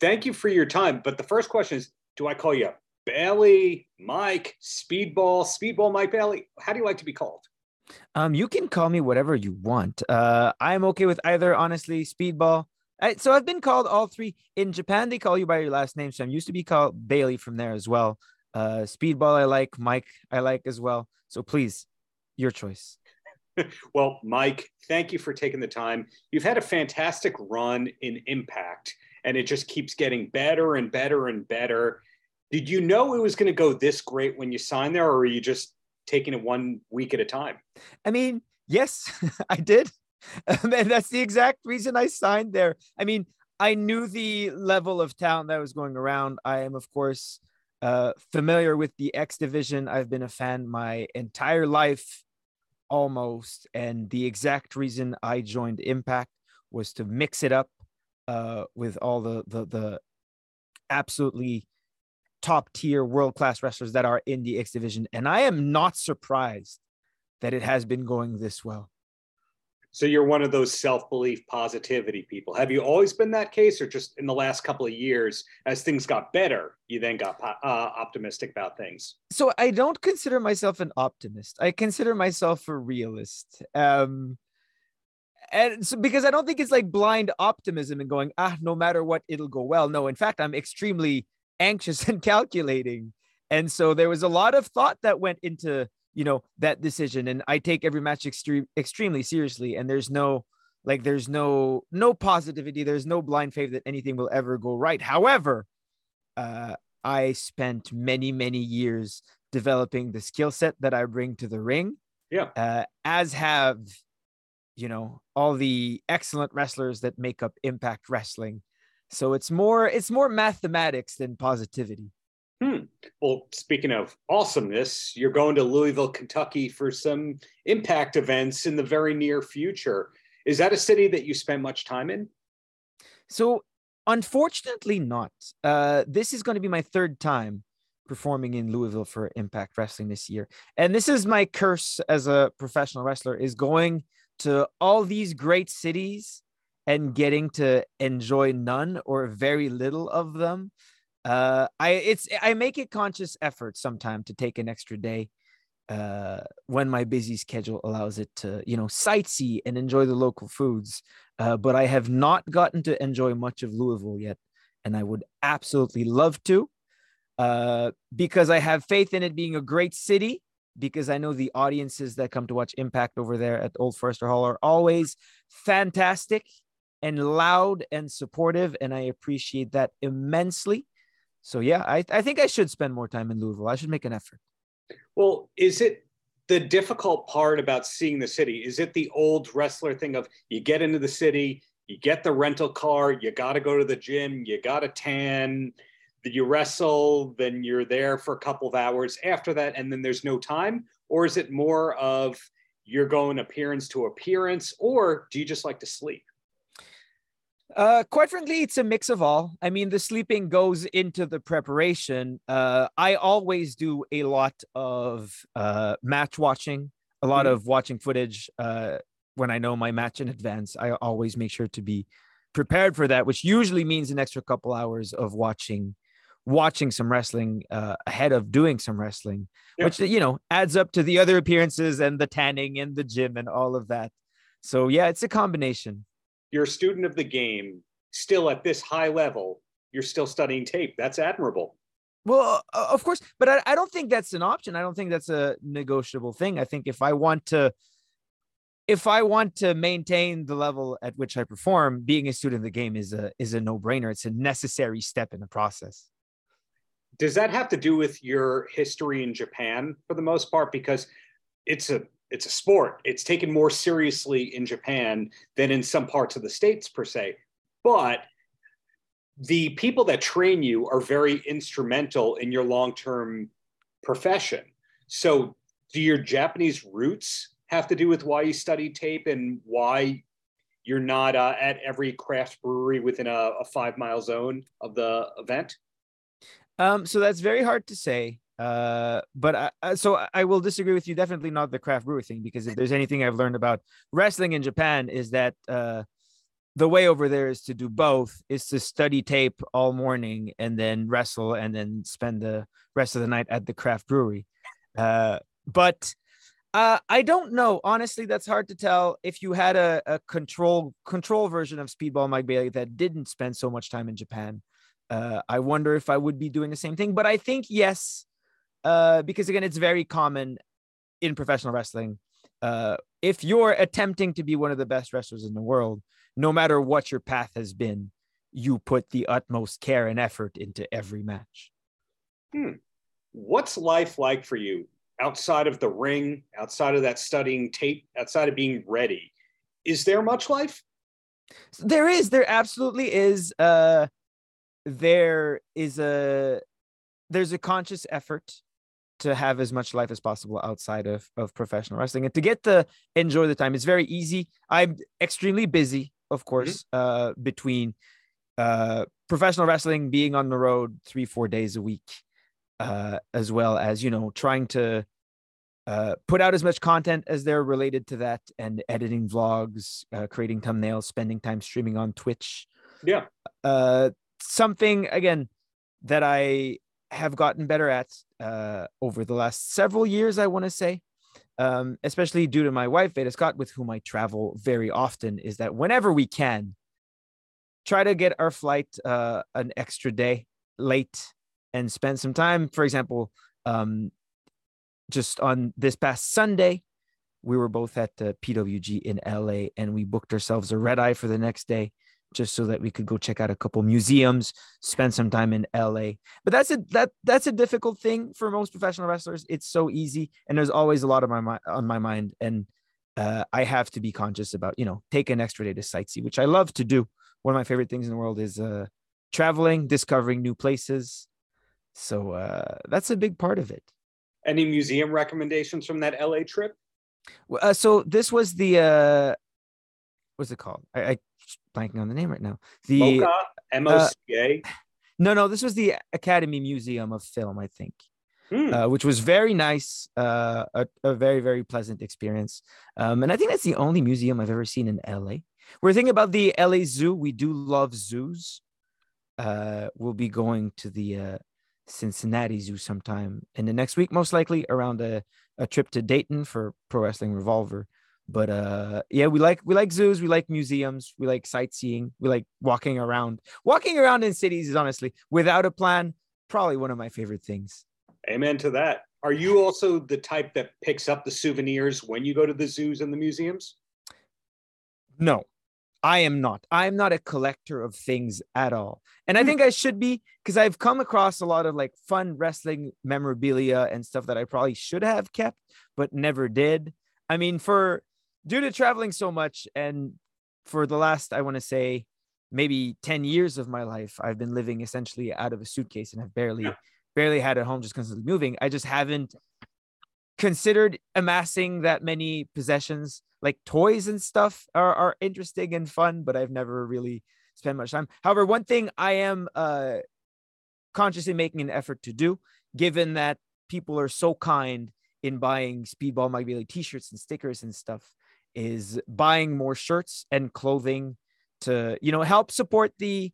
Thank you for your time. But the first question is Do I call you Bailey, Mike, Speedball, Speedball, Mike Bailey? How do you like to be called? Um, you can call me whatever you want. Uh, I'm okay with either, honestly. Speedball. I, so I've been called all three. In Japan, they call you by your last name. So I'm used to be called Bailey from there as well. Uh, Speedball, I like. Mike, I like as well. So please, your choice. well, Mike, thank you for taking the time. You've had a fantastic run in Impact, and it just keeps getting better and better and better. Did you know it was going to go this great when you signed there, or are you just taking it one week at a time? I mean, yes, I did. and that's the exact reason I signed there. I mean, I knew the level of talent that was going around. I am, of course, uh, familiar with the X division. I've been a fan my entire life almost. And the exact reason I joined Impact was to mix it up uh, with all the, the, the absolutely top tier world class wrestlers that are in the X division. And I am not surprised that it has been going this well. So you're one of those self-belief positivity people. Have you always been that case or just in the last couple of years as things got better, you then got uh, optimistic about things? So I don't consider myself an optimist. I consider myself a realist. Um and so because I don't think it's like blind optimism and going, ah, no matter what, it'll go well. No, in fact, I'm extremely anxious and calculating. And so there was a lot of thought that went into you know that decision and i take every match extreme extremely seriously and there's no like there's no no positivity there's no blind faith that anything will ever go right however uh i spent many many years developing the skill set that i bring to the ring yeah uh, as have you know all the excellent wrestlers that make up impact wrestling so it's more it's more mathematics than positivity Hmm. Well, speaking of awesomeness, you're going to Louisville, Kentucky for some impact events in the very near future. Is that a city that you spend much time in? So, unfortunately, not. Uh, this is going to be my third time performing in Louisville for Impact Wrestling this year, and this is my curse as a professional wrestler: is going to all these great cities and getting to enjoy none or very little of them uh i it's i make a conscious effort sometime to take an extra day uh when my busy schedule allows it to you know sightsee and enjoy the local foods uh but i have not gotten to enjoy much of louisville yet and i would absolutely love to uh because i have faith in it being a great city because i know the audiences that come to watch impact over there at old forester hall are always fantastic and loud and supportive and i appreciate that immensely so yeah, I, I think I should spend more time in Louisville. I should make an effort. Well, is it the difficult part about seeing the city? Is it the old wrestler thing of you get into the city, you get the rental car, you got to go to the gym, you got to tan, you wrestle, then you're there for a couple of hours after that, and then there's no time? Or is it more of you're going appearance to appearance, or do you just like to sleep? Uh, quite frankly, it's a mix of all. I mean, the sleeping goes into the preparation. Uh, I always do a lot of uh, match watching, a lot mm-hmm. of watching footage. Uh, when I know my match in advance, I always make sure to be prepared for that, which usually means an extra couple hours of watching, watching some wrestling uh, ahead of doing some wrestling, yeah. which you know adds up to the other appearances and the tanning and the gym and all of that. So yeah, it's a combination you're a student of the game, still at this high level, you're still studying tape. That's admirable. Well, uh, of course, but I, I don't think that's an option. I don't think that's a negotiable thing. I think if I want to, if I want to maintain the level at which I perform, being a student of the game is a is a no brainer. It's a necessary step in the process. Does that have to do with your history in Japan for the most part? Because it's a it's a sport. It's taken more seriously in Japan than in some parts of the states per se. But the people that train you are very instrumental in your long-term profession. So do your Japanese roots have to do with why you study tape and why you're not uh, at every craft brewery within a, a five mile zone of the event? Um, so that's very hard to say. Uh, but I, so I will disagree with you. Definitely not the craft brewer thing, because if there's anything I've learned about wrestling in Japan is that uh, the way over there is to do both is to study tape all morning and then wrestle and then spend the rest of the night at the craft brewery uh, but uh, i don't know honestly that's hard to tell if you had a, a control control version of speedball mike bailey that didn't spend so much time in japan uh, i wonder if i would be doing the same thing but i think yes uh, because again it's very common in professional wrestling uh, if you're attempting to be one of the best wrestlers in the world no matter what your path has been, you put the utmost care and effort into every match. Hmm. What's life like for you outside of the ring, outside of that studying tape, outside of being ready? Is there much life? There is. There absolutely is. Uh, there is a there's a conscious effort to have as much life as possible outside of of professional wrestling and to get to enjoy the time. It's very easy. I'm extremely busy of mm-hmm. course, mm-hmm. uh, between uh, professional wrestling, being on the road three, four days a week, uh, as well as, you know, trying to uh, put out as much content as they're related to that and editing vlogs, uh, creating thumbnails, spending time streaming on Twitch. Yeah. Something, again, that I have gotten better at uh, over the last several years, I want to say um, especially due to my wife, Veda Scott, with whom I travel very often, is that whenever we can, try to get our flight uh, an extra day late and spend some time. For example, um, just on this past Sunday, we were both at the PWG in LA and we booked ourselves a red eye for the next day just so that we could go check out a couple museums, spend some time in LA. But that's a that that's a difficult thing for most professional wrestlers. It's so easy, and there's always a lot of my on my mind, and uh, I have to be conscious about you know take an extra day to sightsee, which I love to do. One of my favorite things in the world is uh, traveling, discovering new places. So uh, that's a big part of it. Any museum recommendations from that LA trip? Uh, so this was the uh, what's it called? I, I blanking on the name right now. The MOCA, M-O-C-A. Uh, no, no, this was the Academy Museum of Film, I think. Mm. Uh, which was very nice, uh, a, a, very very pleasant experience, um, and I think that's the only museum I've ever seen in LA. We're thinking about the LA Zoo. We do love zoos. Uh, we'll be going to the uh, Cincinnati Zoo sometime in the next week, most likely around a, a trip to Dayton for Pro Wrestling Revolver but uh yeah we like we like zoos we like museums we like sightseeing we like walking around. Walking around in cities is honestly without a plan probably one of my favorite things. Amen to that. Are you also the type that picks up the souvenirs when you go to the zoos and the museums? No i am not. I'm not a collector of things at all. And i hmm. think i should be because i've come across a lot of like fun wrestling memorabilia and stuff that i probably should have kept but never did. I mean for due to traveling so much and for the last i want to say maybe 10 years of my life i've been living essentially out of a suitcase and i've barely yeah. barely had a home just constantly moving. I just haven't considered amassing that many possessions. Like toys and stuff are, are interesting and fun but i've never really spent much time. However one thing i am uh consciously making an effort to do given that people are so kind in buying speedball Mike Bailey t-shirts and stickers and stuff is buying more shirts and clothing to you know help support the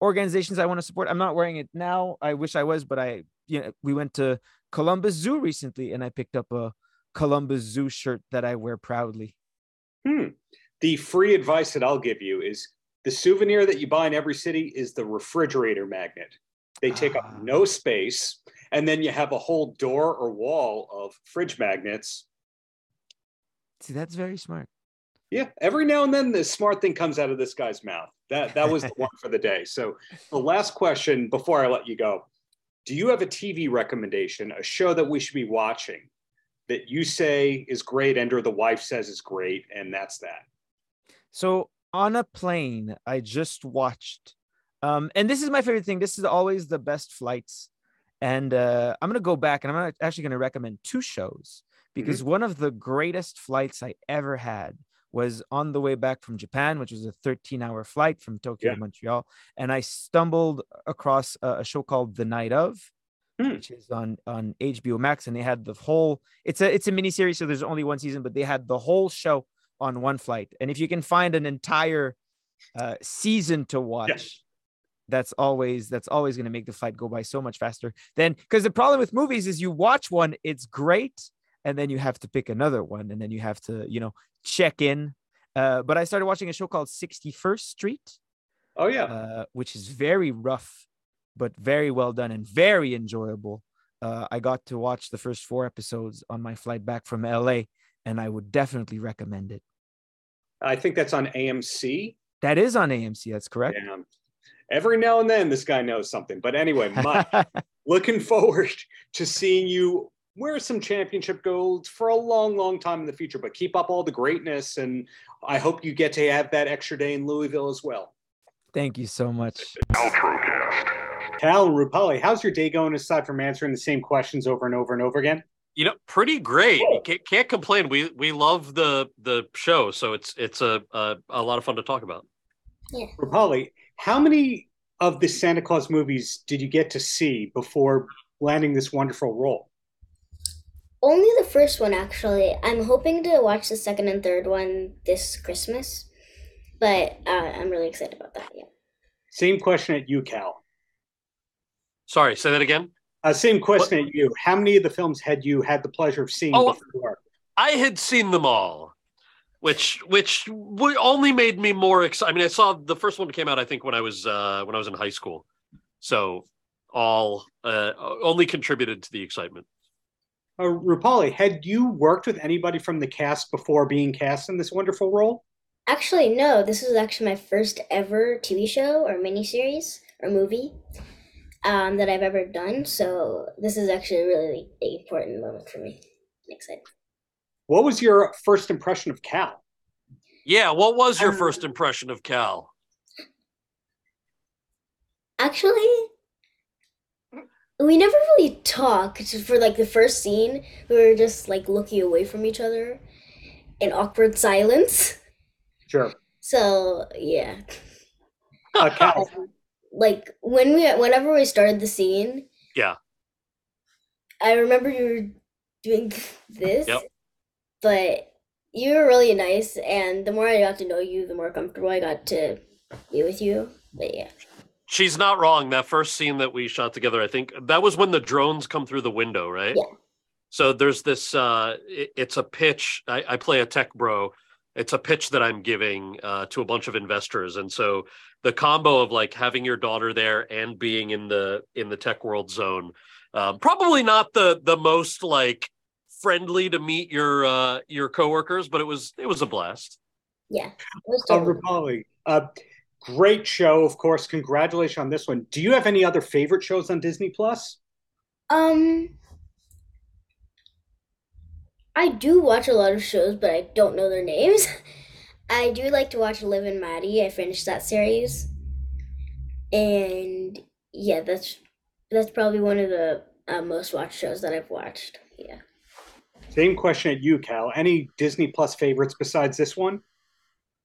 organizations I want to support. I'm not wearing it now. I wish I was, but I you know we went to Columbus Zoo recently and I picked up a Columbus Zoo shirt that I wear proudly. Hmm. The free advice that I'll give you is the souvenir that you buy in every city is the refrigerator magnet. They take up ah. no space, and then you have a whole door or wall of fridge magnets See, that's very smart. Yeah, every now and then the smart thing comes out of this guy's mouth. That that was the one for the day. So the last question before I let you go. Do you have a TV recommendation, a show that we should be watching that you say is great and or the wife says is great and that's that? So on a plane, I just watched um and this is my favorite thing. This is always the best flights. And uh, I'm gonna go back and I'm actually gonna recommend two shows because mm-hmm. one of the greatest flights I ever had was on the way back from Japan, which was a 13 hour flight from Tokyo yeah. to Montreal. And I stumbled across a, a show called The Night of, mm. which is on, on HBO Max. And they had the whole, it's a, it's a mini series. So there's only one season, but they had the whole show on one flight. And if you can find an entire uh, season to watch. Yes. That's always that's always going to make the flight go by so much faster. Then because the problem with movies is you watch one, it's great, and then you have to pick another one, and then you have to you know check in. Uh, but I started watching a show called Sixty First Street, Oh yeah. uh, which is very rough, but very well done and very enjoyable. Uh, I got to watch the first four episodes on my flight back from LA, and I would definitely recommend it. I think that's on AMC. That is on AMC. That's correct. Yeah. Every now and then, this guy knows something. But anyway, Mike, looking forward to seeing you wear some championship golds for a long, long time in the future. But keep up all the greatness, and I hope you get to have that extra day in Louisville as well. Thank you so much. Kal Rupali, how's your day going aside from answering the same questions over and over and over again? You know, pretty great. Can't, can't complain. We we love the the show, so it's it's a, a a lot of fun to talk about. Yeah. Rupali, how many of the Santa Claus movies did you get to see before landing this wonderful role? Only the first one, actually. I'm hoping to watch the second and third one this Christmas, but uh, I'm really excited about that. Yeah. Same question at you, Kal. Sorry, say that again. Uh, same question at you. How many of the films had you had the pleasure of seeing Oh, before? I had seen them all, which which only made me more excited. I mean, I saw the first one came out I think when I was uh, when I was in high school, so all uh, only contributed to the excitement. Uh, Rupali, had you worked with anybody from the cast before being cast in this wonderful role? Actually, no, this is actually my first ever TV show or miniseries or movie um, that I've ever done. So this is actually a really important moment for me. I'm excited. What was your first impression of Kal? Yeah, what was your Um, first impression of Kal? Actually, we never really talked for like the first scene. We were just like looking away from each other in awkward silence. Sure. So yeah, Uh, like when we whenever we started the scene, Yeah. I remember you were doing this, Yep. but you were really nice, and the more I got to know you, the more comfortable I got to be with you. But yeah, She's not wrong. That first scene that we shot together, I think that was when the drones come through the window, right? Yeah. So there's this. Uh, it- it's a pitch. I, I play a tech bro. It's a pitch that I'm giving uh, to a bunch of investors, and so the combo of like having your daughter there and being in the in the tech world zone, um, probably not the the most like friendly to meet your uh, your coworkers, but it was it was a blast. yeah. It was uh, totally- uh, great show, of course. Congratulations on this one. Do you have any other favorite shows on Disney Plus? Um, I do watch a lot of shows, but I don't know their names. I do like to watch Liv and Maddie. I finished that series, and yeah, that's that's probably one of the uh, most watched shows that I've watched. Yeah. Same question at you, Kal. Any Disney Plus favorites besides this one?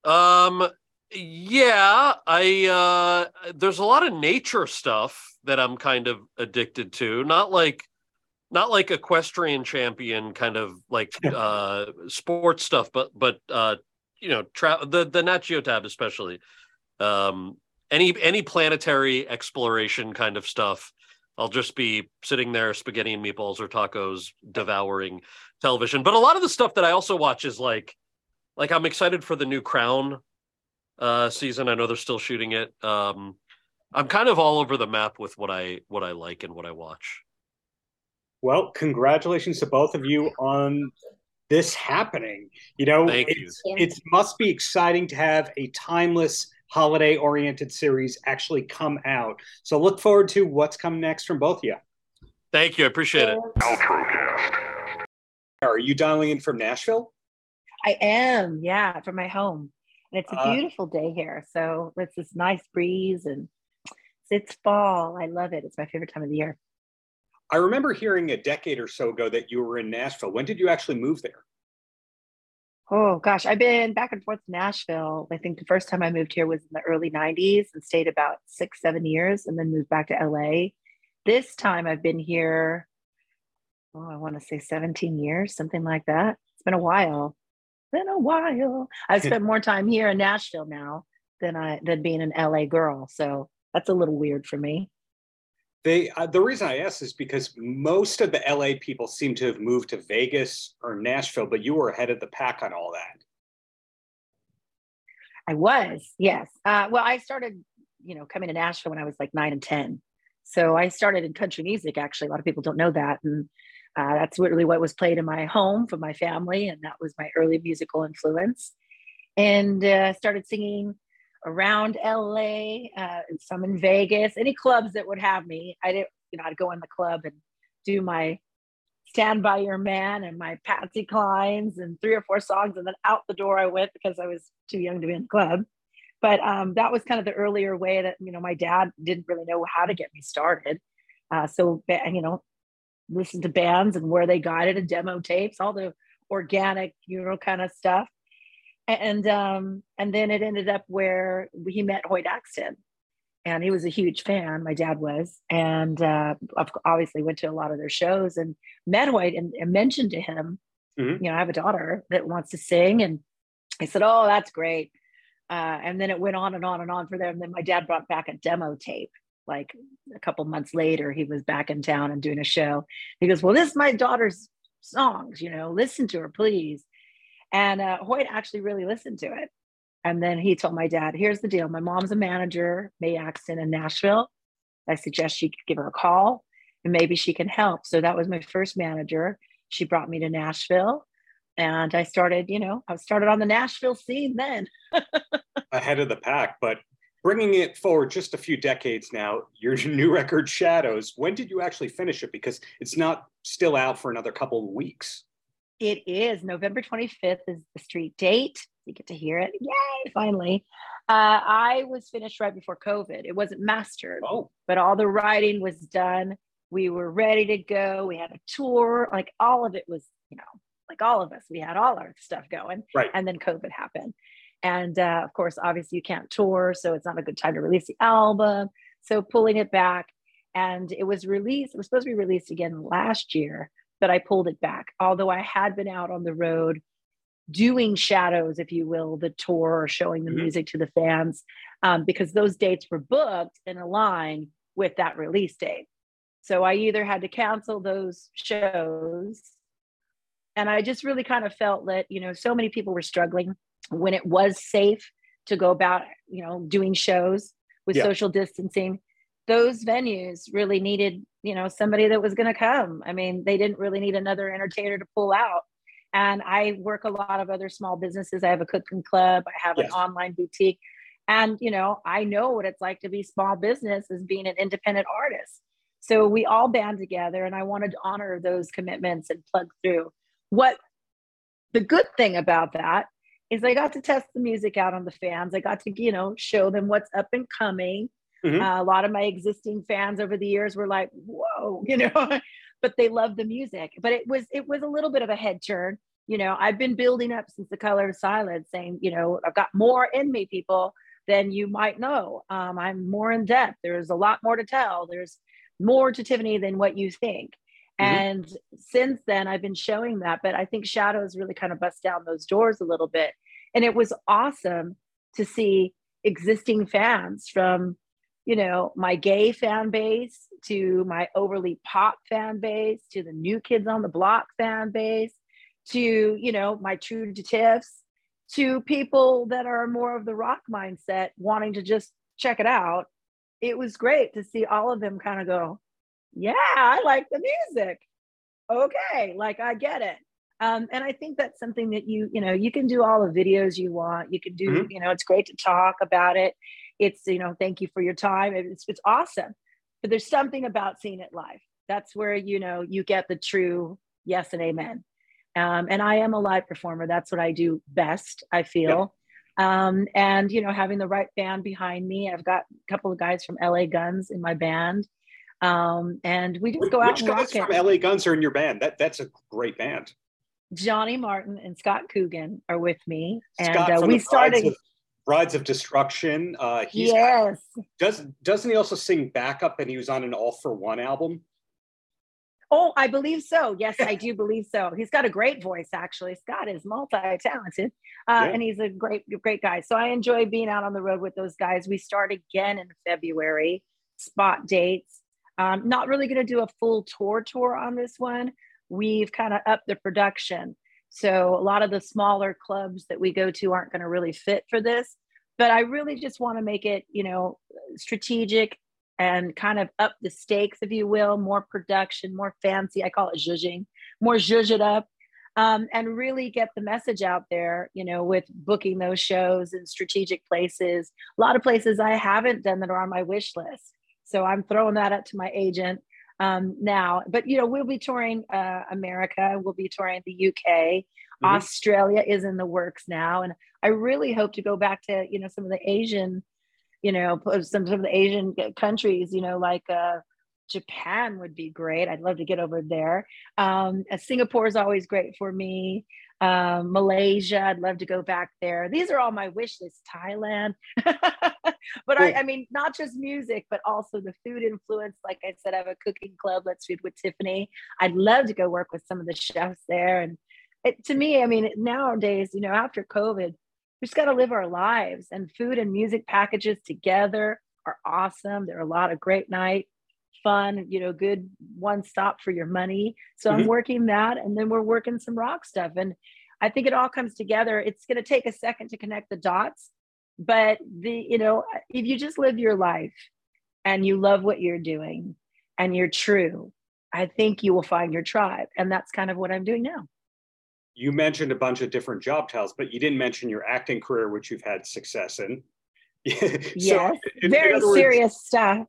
Um yeah, I uh there's a lot of nature stuff that I'm kind of addicted to. Not like not like equestrian champion kind of like uh sports stuff, but but uh you know, tra- the the Nat Geo tab especially. Um any any planetary exploration kind of stuff. I'll just be sitting there spaghetti and meatballs or tacos devouring television. But a lot of the stuff that I also watch is like like I'm excited for the new Crown uh season. I know they're still shooting it. Um I'm kind of all over the map with what I what I like and what I watch. Well, congratulations to both of you on this happening. You know, Thank you. it's Yeah. it must be exciting to have a timeless holiday oriented series actually come out. So look forward to what's coming next from both of you. Thank you. I appreciate it. Are you dialing in from Nashville? I am, yeah, from my home. And it's a Uh, beautiful day here. So it's this nice breeze and it's fall. I love it. It's my favorite time of the year. I remember hearing a decade or so ago that you were in Nashville. When did you actually move there? Oh gosh, I've been back and forth to Nashville. I think the first time I moved here was in the early 90s and stayed about six, seven years and then moved back to LA. This time I've been here, oh, I want to say 17 years, something like that. It's been a while. Been a while. I've spent more time here in Nashville now than I than being an LA girl. So that's a little weird for me. They uh, the reason I ask is because most of the LA people seem to have moved to Vegas or Nashville, but you were ahead of the pack on all that. I was, yes. Uh, well, I started, you know, coming to Nashville when I was like nine and ten. So I started in country music. Actually, a lot of people don't know that, and uh, that's really what was played in my home for my family, and that was my early musical influence. And uh, started singing around LA, uh, some in Vegas, any clubs that would have me. I didn't, you know, I'd go in the club and do my Stand By Your Man and my Patsy Clines and three or four songs, and then out the door I went because I was too young to be in the club. But um, that was kind of the earlier way that, you know, my dad didn't really know how to get me started. Uh, so, you know, listen to bands and where they got it and demo tapes, all the organic, you know, kind of stuff and um, and then it ended up where he met Hoyt Axton, and he was a huge fan. My dad was, and uh, obviously went to a lot of their shows and met Hoyt and, and mentioned to him, mm-hmm. you know, I have a daughter that wants to sing, and I said, "Oh, that's great." Uh, and then it went on and on and on for them. And then my dad brought back a demo tape. Like a couple months later, he was back in town and doing a show. He goes, "Well, this is my daughter's songs. You know, listen to her, please." And uh, Hoyt actually really listened to it. And then he told my dad, here's the deal. My mom's a manager, Mae Axton in Nashville. I suggest she give her a call and maybe she can help. So that was my first manager. She brought me to Nashville and I started, you know, I started on the Nashville scene then. Ahead of the pack, but bringing it forward just a few decades now, your new record Shadows, when did you actually finish it? Because it's not still out for another couple of weeks. It is November 25th is the street date. You get to hear it. Yay, finally. Uh, I was finished right before COVID. It wasn't mastered, oh. but all the writing was done. We were ready to go. We had a tour. Like all of it was, you know, like all of us, we had all our stuff going. Right. And then COVID happened. And uh, of course, obviously, you can't tour. So it's not a good time to release the album. So pulling it back. And it was released, it was supposed to be released again last year but I pulled it back. Although I had been out on the road doing shadows, if you will, the tour or showing the mm-hmm. music to the fans, um, because those dates were booked and aligned with that release date. So I either had to cancel those shows, and I just really kind of felt that, you know, so many people were struggling when it was safe to go about, you know, doing shows with yeah. social distancing those venues really needed, you know, somebody that was going to come. I mean, they didn't really need another entertainer to pull out. And I work a lot of other small businesses. I have a cooking club, I have yes. an online boutique. And, you know, I know what it's like to be small business as being an independent artist. So we all band together, and I wanted to honor those commitments and plug through. What the good thing about that is I got to test the music out on the fans. I got to, you know, show them what's up and coming Mm-hmm. Uh, a lot of my existing fans over the years were like, "Whoa," you know, but they love the music. But it was it was a little bit of a head turn. You know, I've been building up since the color of silence, saying, you know, I've got more in me, people, than you might know. Um, I'm more in depth. There's a lot more to tell. There's more to Tiffany than what you think. Mm-hmm. And since then, I've been showing that. But I think Shadows really kind of bust down those doors a little bit. And it was awesome to see existing fans from you know, my gay fan base to my overly pop fan base to the new kids on the block fan base to, you know, my true to to people that are more of the rock mindset wanting to just check it out. It was great to see all of them kind of go, yeah, I like the music. Okay, like I get it. Um, and I think that's something that you, you know, you can do all the videos you want. You can do, mm-hmm. you know, it's great to talk about it. It's you know thank you for your time. It's, it's awesome. But there's something about seeing it live. That's where you know you get the true yes and amen. Um, and i am a live performer. That's what i do best i feel. Um, and you know having the right band behind me i've got a couple of guys from la guns in my band. Um, and we just go out Which and guys from LA Guns are in your band? That that's a great band. Johnny Martin and Scott Coogan are with me, and uh, we started. Brides of Destruction. Uh, he's yes. does doesn't he also sing backup? And he was on an All for One album. Oh, I believe so. Yes, I do believe so. He's got a great voice, actually. Scott is multi-talented, uh, Yeah. and he's a great, great guy. So I enjoy being out on the road with those guys. We start again in February, spot dates. Um, not really going to do a full tour tour on this one. We've kind of upped the production. So a lot of the smaller clubs that we go to aren't going to really fit for this. But I really just want to make it, you know, strategic and kind of up the stakes, if you will, more production, more fancy. I call it zhuzhing, more zhuzh it up, um, and really get the message out there, you know, with booking those shows in strategic places. A lot of places I haven't done that are on my wish list. So I'm throwing that up to my agent um, now. But, you know, we'll be touring uh, America, we'll be touring the UK. Mhm. Australia is in the works now. And I really hope to go back to, you know, some of the Asian you know, some, some of the Asian countries, you know, like uh, Japan would be great. I'd love to get over there. Um, uh, Singapore is always great for me. Um, Malaysia, I'd love to go back there. These are all my wish list. Thailand, but I. I mean, not just music, but also the food influence. Like I said, I have a cooking club. Let's Food with Tiffany. I'd love to go work with some of the chefs there. And it, to me, I mean, nowadays, you know, after COVID, we just got to live our lives and food and music packages together are awesome there are a lot of great night fun you know good one stop for your money so i'm Mhm. working that and then we're working some rock stuff and i think it all comes together it's going to take a second to connect the dots but the you know if you just live your life and you love what you're doing and you're true i think you will find your tribe. And that's kind of what i'm doing now. You mentioned a bunch of different job titles, but you didn't mention your acting career, which you've had success in. So, yes in- in very words, serious stuff.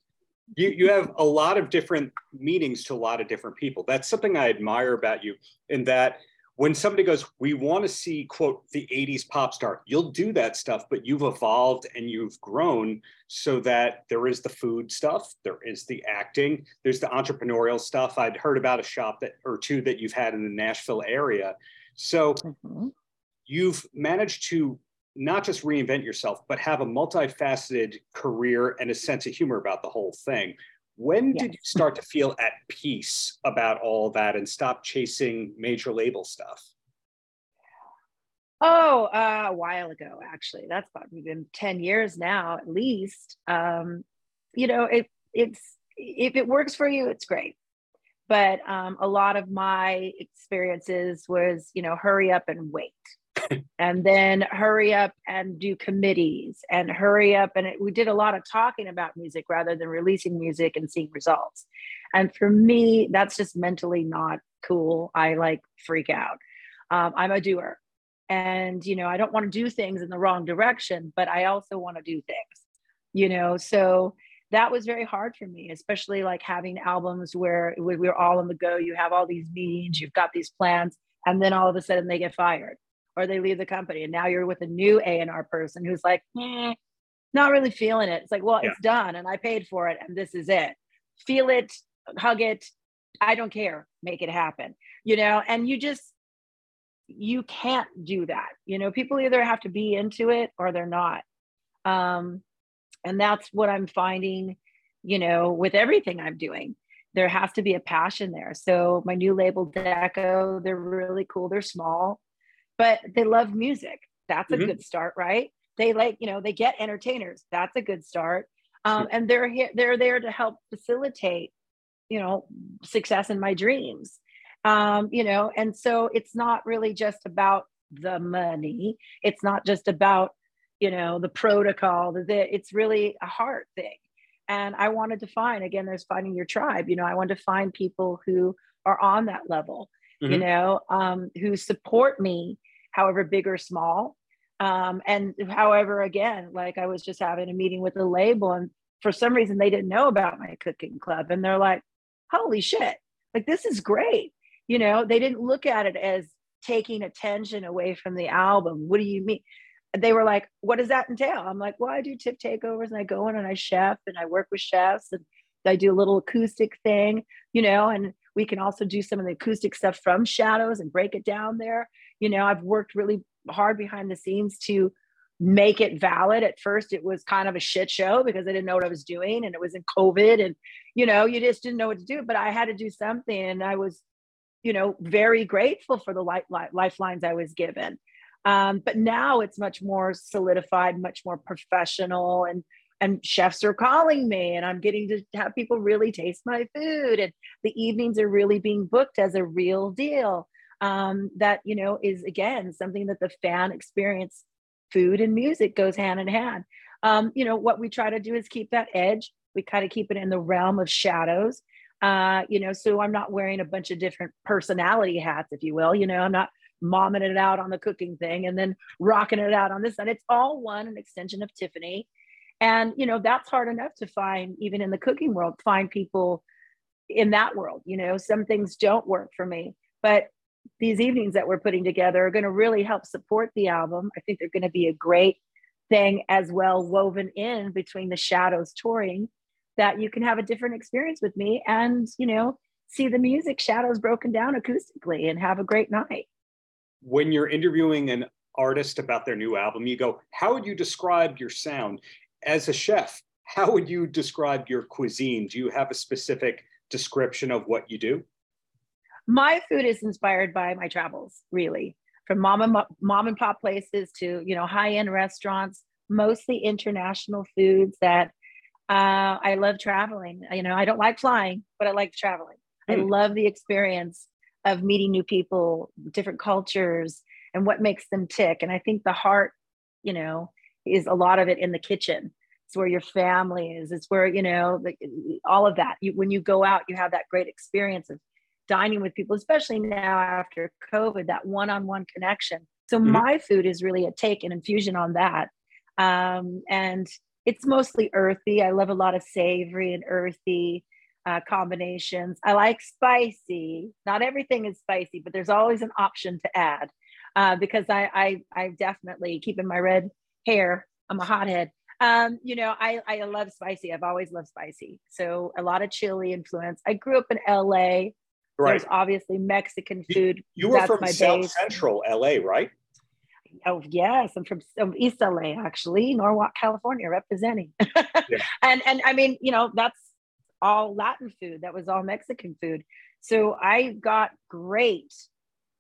You you have a lot of different meanings to a lot of different people. That's something i admire about you in that when somebody goes we want to see quote the 80s pop star you'll do that stuff but you've evolved and you've grown so that there is the food stuff there is the acting there's the entrepreneurial stuff i'd heard about a shop that or two that you've had in the nashville area so Mhm. you've managed to not just reinvent yourself, but have a multifaceted career and a sense of humor about the whole thing. When did you start to feel at peace about all that and stop chasing major label stuff? Oh, uh, a while ago, actually. That's probably been 10 years now, at least. Um, you know, it, it's if it works for you, it's great. But um, a lot of my experiences was, you know, hurry up and wait. And then hurry up and do committees and hurry up. And it, we did a lot of talking about music rather than releasing music and seeing results. And for me, that's just mentally not cool. I like freak out. Um, I'm a doer and you know i don't want to do things in the wrong direction but i also want to do things you know so that was very hard for me especially like having albums where we we're all on the go you have all these meetings you've got these plans and then all of a sudden they get fired or they leave the company and now you're with a new a&r person who's like eh, not really feeling it. It's like well Yeah. it's done and i paid for it and this is it. Feel it hug it. I don't care. Make it happen. You know and you just you can't do that. You know people either have to be into it or they're not. Um and that's what i'm finding you know with everything i'm doing. There has to be a passion there. So my new label Deko they're really cool. They're small but they love music. That's a Mhm. good start right? They like you know they get entertainers. That's a good start. Um, and they're here they're there to help facilitate you know success in my dreams. Um, you know and so it's not really just about the money. It's not just about you know the protocol the, the it's really a heart thing. And i wanted to find again there's finding your tribe. You know i wanted to find people who are on that level you Mhm. know um, who support me however big or small. Um, and however again like i was just having a meeting with a label and for some reason they didn't know about my cooking club and they're like holy shit. Like this is great. You know they didn't look at it as taking attention away from the album. What do you mean? They were like what does that entail? I'm like well i do tip takeovers and i go in and i chef and i work with chefs and i do a little acoustic thing you know and we can also do some of the acoustic stuff from shadows and break it down there you know i've worked really hard behind the scenes to make it valid. At first, it was kind of a shit show because I didn't know what I was doing and it was in COVID and, you know, you just didn't know what to do. But I had to do something and I was, you know, very grateful for the life, lifelines I was given. Um, but now it's much more solidified, much more professional and and chefs are calling me and i'm getting to have people really taste my food and the evenings are really being booked as a real deal um, that you know is again something that the fan experience food and music goes hand in hand. Um, you know, what we try to do is keep that edge. We kind of keep it in the realm of shadows. Uh, you know, so I'm not wearing a bunch of different personality hats, if you will. You know, I'm not momming it out on the cooking thing and then rocking it out on this side. It's all one, an extension of Tiffany. And, you know, that's hard enough to find, even in the cooking world, find people in that world. You know, some things don't work for me. But these evenings that we're putting together are going to really help support the album. I think they're going to be a great thing as well, woven in between the Shadows touring, that you can have a different experience with me and, you know, see the music Shadows broken down acoustically and have a great night. When you're interviewing an artist about their new album, you go, How would you describe your sound? As a chef, how would you describe your cuisine? Do you have a specific description of what you do? my food is inspired by my travels, really, from mom and mom and pop places to you know high end restaurants, mostly international foods that uh, I love traveling. You know, I don't like flying, but I like traveling. Mm. I hmm. love the experience of meeting new people, different cultures, and what makes them tick. And I think the heart, you know, is a lot of it in the kitchen. It's where your family is. It's where you know the, all of that. You, when you go out, you have that great experience of dining with people, especially now after COVID, that one on one connection. So mm-hmm. my food is really a take and infusion on that. Um, and it's mostly earthy. I love a lot of savory and earthy uh, combinations. I like spicy. Not everything is spicy, but there's always an option to add uh, because I, I, I definitely keeping my red hair. I'm a hothead. Um, you know, I, I love spicy. I've always loved spicy. So a lot of chili influence. I grew up in LA. Right. There's obviously Mexican food. You, you were from South base. Central LA, right? Oh yes, I'm from, from East LA actually, Norwalk, California, representing. yeah. And and I mean, you know, that's all Latin food. That was all Mexican food. So I got great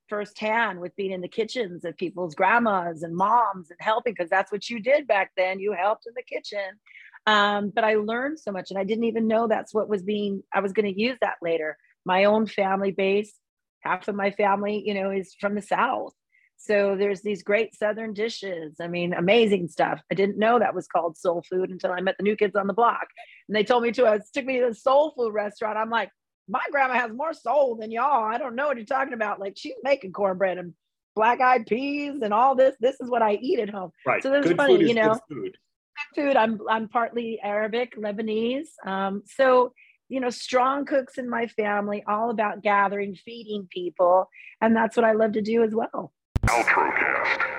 firsthand with being in the kitchens of people's grandmas and moms and helping because that's what you did back then. You helped in the kitchen. Um, but I learned so much, and I didn't even know that's what was being. I was going to use that later my own family base half of my family you know is from the south so there's these great southern dishes i mean amazing stuff i didn't know that was called soul food until i met the new kids on the block and they told me to uh, took me to a soul food restaurant i'm like my grandma has more soul than y'all i don't know what you're talking about like she's making cornbread and black eyed peas and all this this is what i eat at home right so there's funny you know food. food i'm i'm partly arabic lebanese um, so you know, strong cooks in my family, all about gathering, feeding people. And that's what I love to do as well. Outrocast.